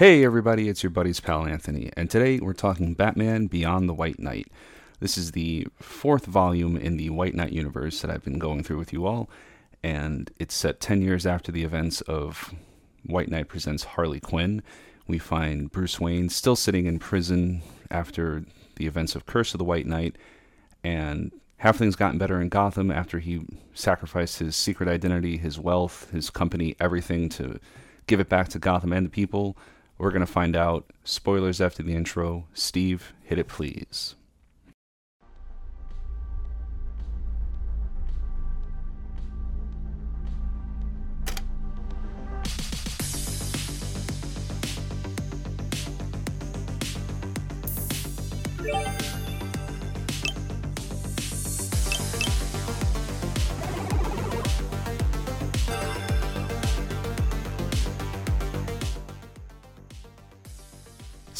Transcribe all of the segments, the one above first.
Hey everybody, it's your buddy's pal Anthony, and today we're talking Batman Beyond the White Knight. This is the fourth volume in the White Knight universe that I've been going through with you all, and it's set 10 years after the events of White Knight Presents Harley Quinn. We find Bruce Wayne still sitting in prison after the events of Curse of the White Knight, and have things gotten better in Gotham after he sacrificed his secret identity, his wealth, his company, everything to give it back to Gotham and the people. We're going to find out. Spoilers after the intro. Steve, hit it please.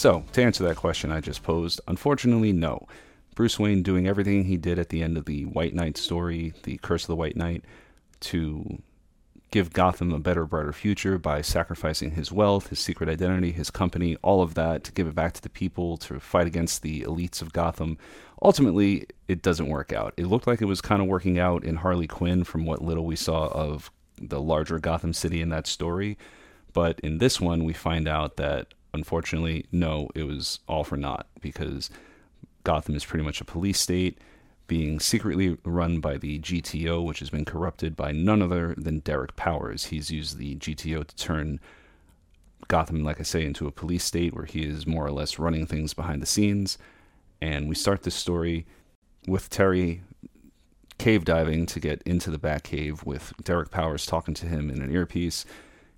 So, to answer that question I just posed, unfortunately, no. Bruce Wayne doing everything he did at the end of the White Knight story, the Curse of the White Knight, to give Gotham a better, brighter future by sacrificing his wealth, his secret identity, his company, all of that to give it back to the people, to fight against the elites of Gotham. Ultimately, it doesn't work out. It looked like it was kind of working out in Harley Quinn from what little we saw of the larger Gotham City in that story. But in this one, we find out that unfortunately, no, it was all for naught because Gotham is pretty much a police state being secretly run by the GTO, which has been corrupted by none other than Derek Powers. He's used the GTO to turn Gotham, like I say, into a police state where he is more or less running things behind the scenes. And we start this story with Terry cave diving to get into the Batcave with Derek Powers talking to him in an earpiece.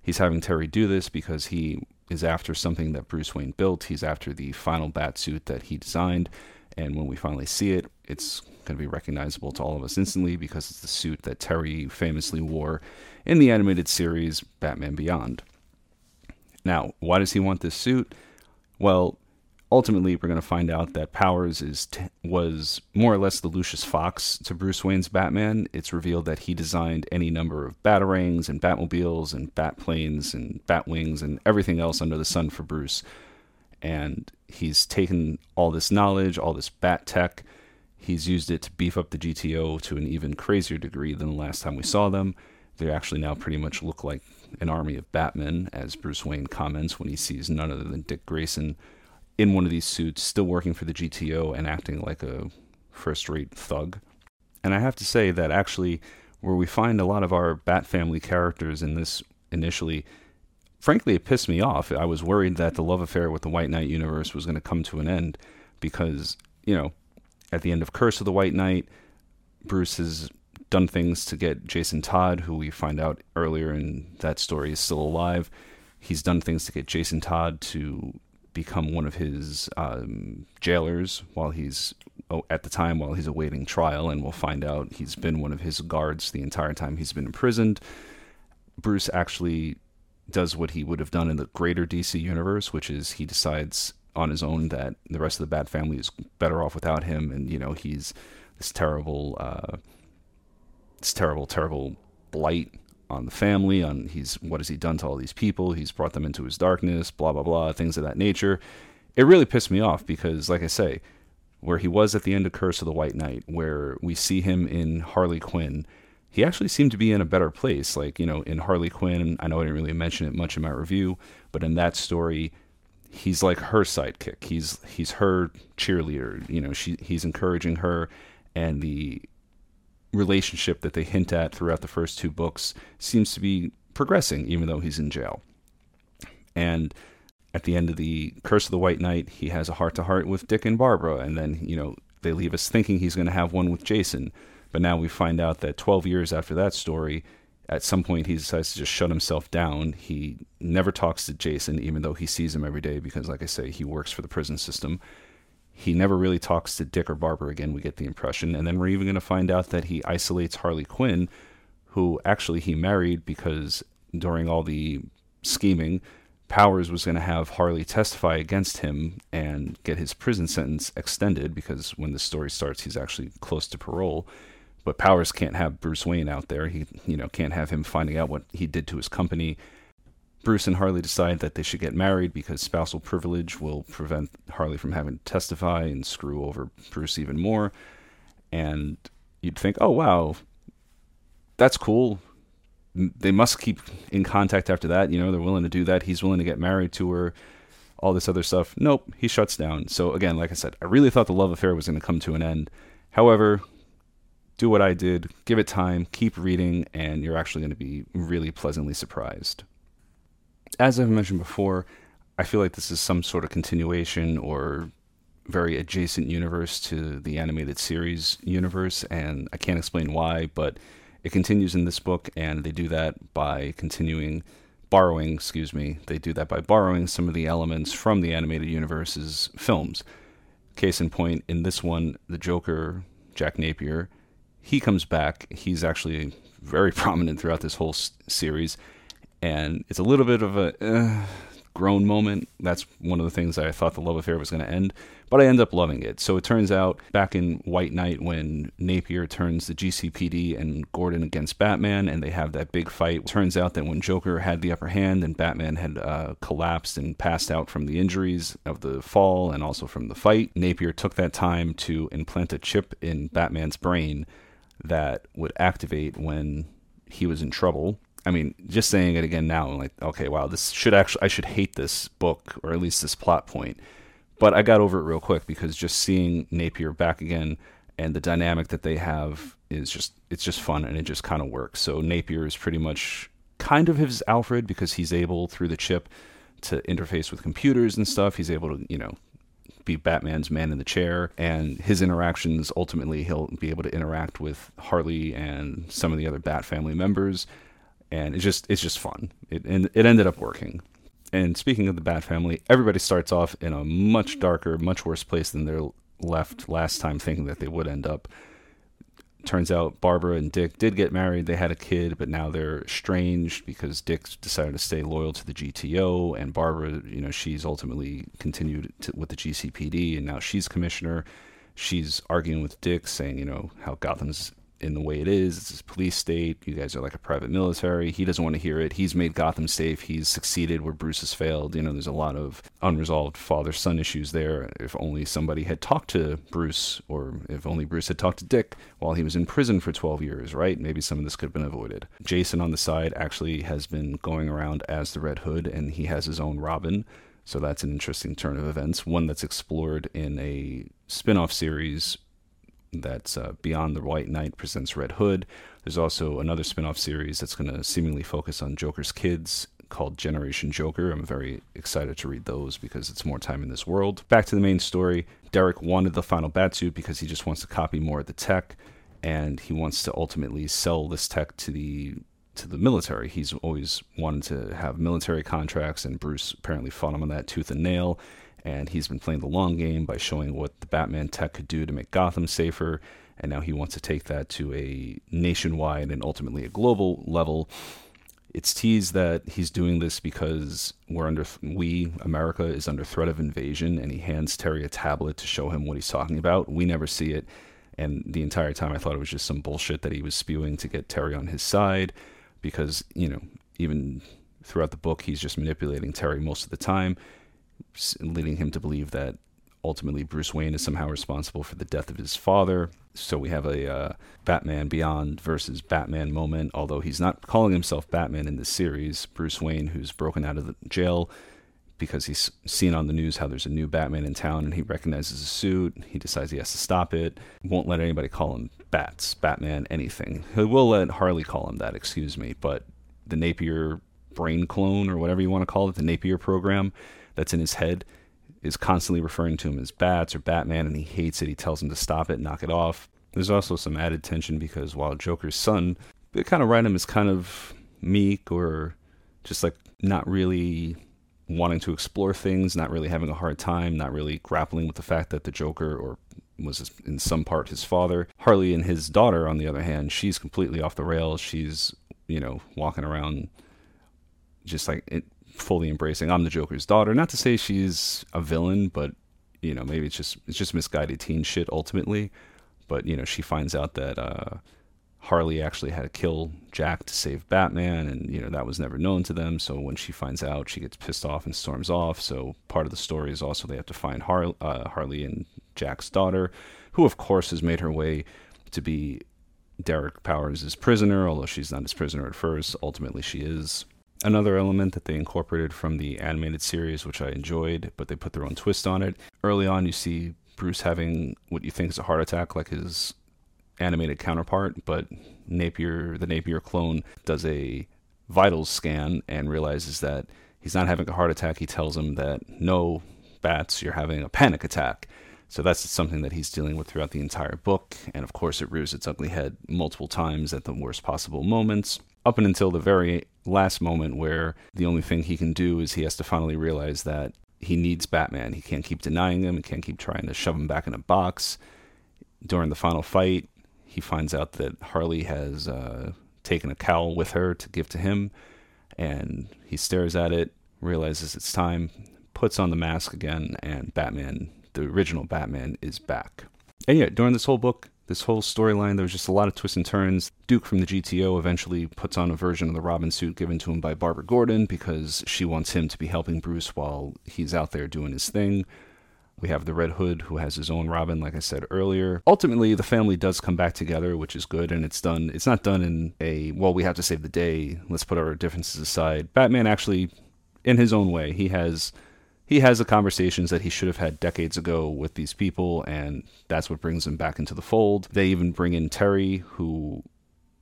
He's having Terry do this because he is after something that Bruce Wayne built. He's after the final bat suit that he designed. And when we finally see it, it's going to be recognizable to all of us instantly because it's the suit that Terry famously wore in the animated series Batman Beyond. Now, why does he want this suit? Well, ultimately we're going to find out that Powers is t- was more or less the Lucius Fox to Bruce Wayne's Batman. It's revealed that he designed any number of batarangs and Batmobiles and Batplanes and Batwings and everything else under the sun for Bruce. And he's taken all this knowledge, all this bat tech, he's used it to beef up the GTO to an even crazier degree than the last time we saw them. They actually now pretty much look like an army of Batmen, as Bruce Wayne comments when he sees none other than Dick Grayson in one of these suits, still working for the GTO and acting like a first rate thug. And I have to say that actually, where we find a lot of our Bat family characters in this initially, frankly, it pissed me off. I was worried that the love affair with the White Knight universe was going to come to an end because, you know, at the end of Curse of the White Knight, Bruce has done things to get Jason Todd, who we find out earlier in that story is still alive. He's done things to get Jason Todd to become one of his um, jailers while he's oh, at the time while he's awaiting trial, and we'll find out he's been one of his guards the entire time he's been imprisoned. Bruce actually does what he would have done in the greater DC universe, which is he decides on his own that the rest of the Bat family is better off without him, and you know he's this terrible, uh, this terrible, terrible blight on the family, on he's what has he done to all these people? He's brought them into his darkness, blah blah blah, things of that nature. It really pissed me off because, like I say, where he was at the end of Curse of the White Knight, where we see him in Harley Quinn, he actually seemed to be in a better place. Like you know, in Harley Quinn, I know I didn't really mention it much in my review, but in that story, he's like her sidekick. He's he's her cheerleader. You know, she he's encouraging her, and the relationship that they hint at throughout the first two books seems to be progressing, even though he's in jail. And at the end of the Curse of the White Knight, he has a heart to heart with Dick and Barbara, and then you know they leave us thinking he's going to have one with Jason. But now we find out that 12 years after that story, at some point he decides to just shut himself down. He never talks to Jason, even though he sees him every day because, like I say, he works for the prison system. He never really talks to Dick or Barbara again, we get the impression. And then we're even going to find out that he isolates Harley Quinn, who actually he married because during all the scheming, Powers was going to have Harley testify against him and get his prison sentence extended because when the story starts, he's actually close to parole. But Powers can't have Bruce Wayne out there. He, you know, can't have him finding out what he did to his company. Bruce and Harley decide that they should get married because spousal privilege will prevent Harley from having to testify and screw over Bruce even more. And you'd think, oh, wow, that's cool. They must keep in contact after that. You know, they're willing to do that. He's willing to get married to her, all this other stuff. Nope, he shuts down. So, again, like I said, I really thought the love affair was going to come to an end. However, do what I did, give it time, keep reading, and you're actually going to be really pleasantly surprised. As I've mentioned before, I feel like this is some sort of continuation or very adjacent universe to the animated series universe, and I can't explain why, but it continues in this book, and they do that by continuing borrowing, excuse me, they do that by borrowing some of the elements from the animated universe's films. Case in point, in this one, the Joker, Jack Napier, he comes back. He's actually very prominent throughout this whole s- series, and it's a little bit of a uh, groan moment. That's one of the things I thought the love affair was going to end, but I end up loving it. So it turns out back in White Knight when Napier turns the GCPD and Gordon against Batman, and they have that big fight. Turns out that when Joker had the upper hand and Batman had uh, collapsed and passed out from the injuries of the fall and also from the fight, Napier took that time to implant a chip in Batman's brain that would activate when he was in trouble. I mean, just saying it again now, I'm like, okay, wow, this should actually, I should hate this book or at least this plot point. But I got over it real quick because just seeing Napier back again and the dynamic that they have is just, it's just fun and it just kind of works. So Napier is pretty much kind of his Alfred because he's able through the chip to interface with computers and stuff. He's able to, you know, be Batman's man in the chair, and his interactions ultimately he'll be able to interact with Harley and some of the other Bat family members, and it's just it's just fun. It and it ended up working. And speaking of the Bat family, everybody starts off in a much darker, much worse place than they're left last time, thinking that they would end up turns out Barbara and Dick did get married. They had a kid, but now they're estranged because Dick decided to stay loyal to the GTO, and Barbara, you know, she's ultimately continued to, with the GCPD, and now she's commissioner. She's arguing with Dick, saying, you know, how Gotham's in the way it is. It's a police state. You guys are like a private military. He doesn't want to hear it. He's made Gotham safe. He's succeeded where Bruce has failed. You know, there's a lot of unresolved father son issues there. If only somebody had talked to Bruce, or if only Bruce had talked to Dick while he was in prison for 12 years, right? Maybe some of this could have been avoided. Jason on the side actually has been going around as the Red Hood, and he has his own Robin. So that's an interesting turn of events, one that's explored in a spin off series that's uh, Beyond the White Knight presents Red Hood. There's also another spin off series that's going to seemingly focus on Joker's kids called Generation Joker. I'm very excited to read those because it's more time in this world. Back to the main story Derek wanted the final Batsuit because he just wants to copy more of the tech and he wants to ultimately sell this tech to the to the military. He's always wanted to have military contracts, and Bruce apparently fought him on that tooth and nail and he's been playing the long game by showing what the Batman tech could do to make Gotham safer. And now he wants to take that to a nationwide and ultimately a global level. It's teased that he's doing this because we're under we America is under threat of invasion, and he hands Terry a tablet to show him what he's talking about. We never see it, and the entire time I thought it was just some bullshit that he was spewing to get Terry on his side, because you know even throughout the book he's just manipulating Terry most of the time leading him to believe that ultimately Bruce Wayne is somehow responsible for the death of his father. So we have a uh, Batman Beyond versus Batman moment, although he's not calling himself Batman in this series. Bruce Wayne, who's broken out of the jail because he's seen on the news how there's a new Batman in town and he recognizes a suit. He decides he has to stop it. Won't let anybody call him Bats, Batman, anything. He will let Harley call him that, excuse me, but the Napier brain clone or whatever you want to call it, the Napier program, that's in his head is constantly referring to him as Bats or Batman, and he hates it. He tells him to stop it, knock it off. There's also some added tension because while Joker's son, they kind of write him as kind of meek or just like not really wanting to explore things, not really having a hard time, not really grappling with the fact that the Joker or was in some part his father. Harley and his daughter, on the other hand, she's completely off the rails. She's, you know, walking around just like it, fully embracing I'm the Joker's daughter. Not to say she's a villain, but you know, maybe it's just it's just misguided teen shit ultimately. But you know, she finds out that uh, Harley actually had to kill Jack to save Batman, and you know that was never known to them. So when she finds out, she gets pissed off and storms off. So part of the story is also they have to find Har- uh, Harley and Jack's daughter, who of course has made her way to be Derek Powers' prisoner, although she's not his prisoner at first. Ultimately, she is. Another element that they incorporated from the animated series, which I enjoyed, but they put their own twist on it. Early on, you see Bruce having what you think is a heart attack, like his animated counterpart, but Napier, the Napier clone, does a vitals scan and realizes that he's not having a heart attack. He tells him that no, bats, you're having a panic attack. So that's something that he's dealing with throughout the entire book. And of course, it rears its ugly head multiple times at the worst possible moments, up and until the very last moment where the only thing he can do is he has to finally realize that he needs Batman. He can't keep denying him, he can't keep trying to shove him back in a box. During the final fight, he finds out that Harley has uh, taken a cowl with her to give to him, and he stares at it, realizes it's time, puts on the mask again, and Batman, the original Batman, is back. And during this whole book, this whole storyline, there was just a lot of twists and turns. Duke from the GTO eventually puts on a version of the Robin suit given to him by Barbara Gordon because she wants him to be helping Bruce while he's out there doing his thing. We have the Red Hood who has his own Robin, like I said earlier. Ultimately, the family does come back together, which is good, and it's done. It's not done in a well, we have to save the day. Let's put our differences aside. Batman actually, in his own way, he has he has the conversations that he should have had decades ago with these people, and that's what brings him back into the fold. They even bring in Terry, who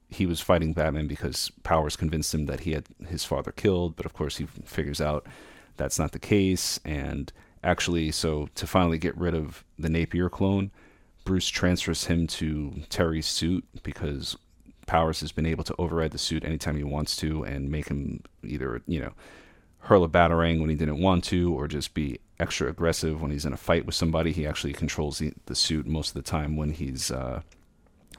he was fighting Batman because Powers convinced him that he had his father killed, but of course he figures out that's not the case, and actually, so to finally get rid of the Napier clone, Bruce transfers him to Terry's suit because Powers has been able to override the suit anytime he wants to and make him either, you know, hurl a batarang when he didn't want to or just be extra aggressive when he's in a fight with somebody. He actually controls the, the suit most of the time when he's uh,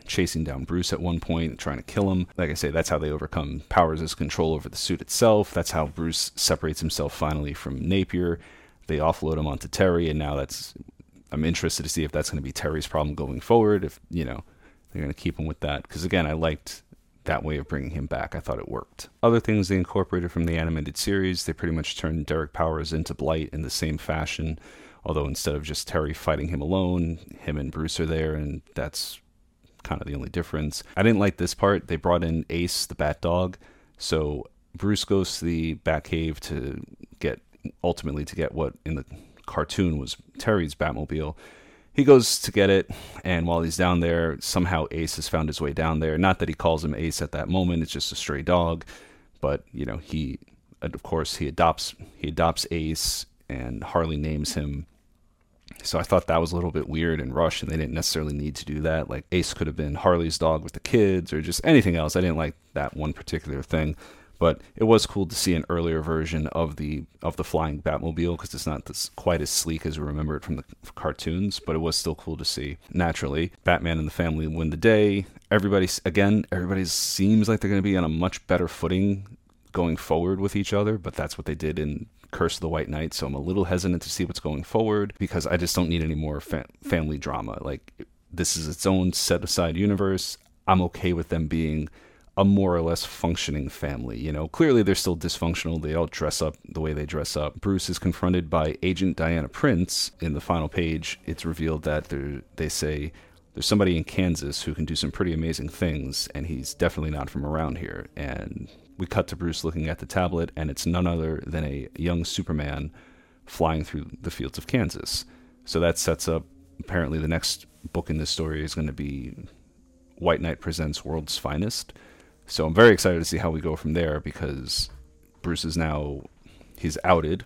chasing down Bruce at one point trying to kill him. Like I say, that's how they overcome Powers' control over the suit itself. That's how Bruce separates himself finally from Napier they offload him onto Terry, and now that's I'm interested to see if that's going to be Terry's problem going forward. If you know they're going to keep him with that, because again, I liked that way of bringing him back. I thought it worked. Other things they incorporated from the animated series, they pretty much turned Derek Powers into Blight in the same fashion. Although instead of just Terry fighting him alone, him and Bruce are there, and that's kind of the only difference. I didn't like this part. They brought in Ace, the Bat Dog. So Bruce goes to the Batcave to get ultimately to get what in the cartoon was Terry's Batmobile. He goes to get it, and while he's down there, somehow Ace has found his way down there. Not that he calls him Ace at that moment; it's just a stray dog. But you know, he, of course, he adopts he adopts Ace, and Harley names him. So I thought that was a little bit weird and rushed, and they didn't necessarily need to do that. Like Ace could have been Harley's dog with the kids, or just anything else. I didn't like that one particular thing but it was cool to see an earlier version of the of the flying Batmobile because it's not this, quite as sleek as we remember it from the cartoons, but it was still cool to see. Naturally, Batman and the family win the day. Everybody again, everybody seems like they're going to be on a much better footing going forward with each other, but that's what they did in Curse of the White Knight. So I'm a little hesitant to see what's going forward because I just don't need any more fa- family drama. Like this is its own set aside universe. I'm okay with them being a more or less functioning family. You know, clearly they're still dysfunctional. They all dress up the way they dress up. Bruce is confronted by Agent Diana Prince. In the final page, it's revealed that they say there's somebody in Kansas who can do some pretty amazing things, and he's definitely not from around here. And we cut to Bruce looking at the tablet, and it's none other than a young Superman flying through the fields of Kansas. So that sets up apparently the next book in this story is going to be White Knight Presents World's Finest so I'm very excited to see how we go from there because Bruce is now he's outed.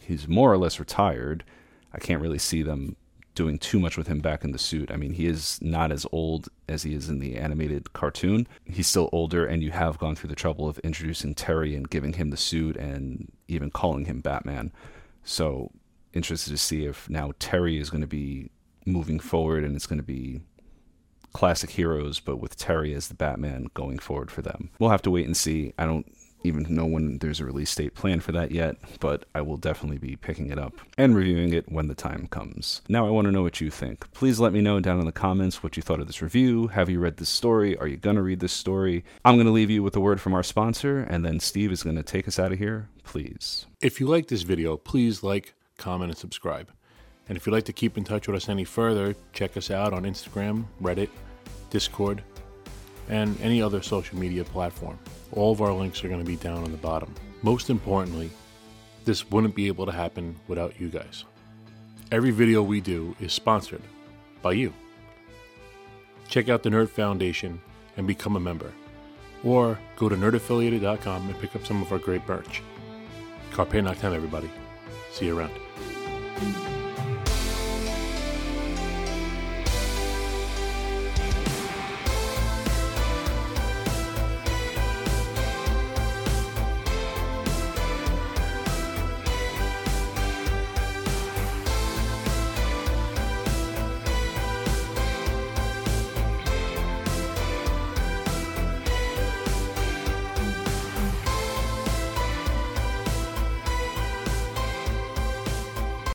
He's more or less retired. I can't really see them doing too much with him back in the suit. I mean, he is not as old as he is in the animated cartoon. He's still older, and you have gone through the trouble of introducing Terry and giving him the suit and even calling him Batman. So, interested to see if now Terry is going to be moving forward and it's going to be classic heroes, but with Terry as the Batman going forward for them. We'll have to wait and see. I don't even know when there's a release date planned for that yet, but I will definitely be picking it up and reviewing it when the time comes. Now, I want to know what you think. Please let me know down in the comments what you thought of this review. Have you read this story? Are you going to read this story? I'm going to leave you with a word from our sponsor, and then Steve is going to take us out of here. Please. If you like this video, please like, comment, and subscribe. And if you'd like to keep in touch with us any further, check us out on Instagram, Reddit, Discord, and any other social media platform. All of our links are going to be down on the bottom. Most importantly, this wouldn't be able to happen without you guys. Every video we do is sponsored by you. Check out the Nerd Foundation and become a member. Or go to nerdaffiliated.com and pick up some of our great merch. Carpe Noctem, everybody. See you around.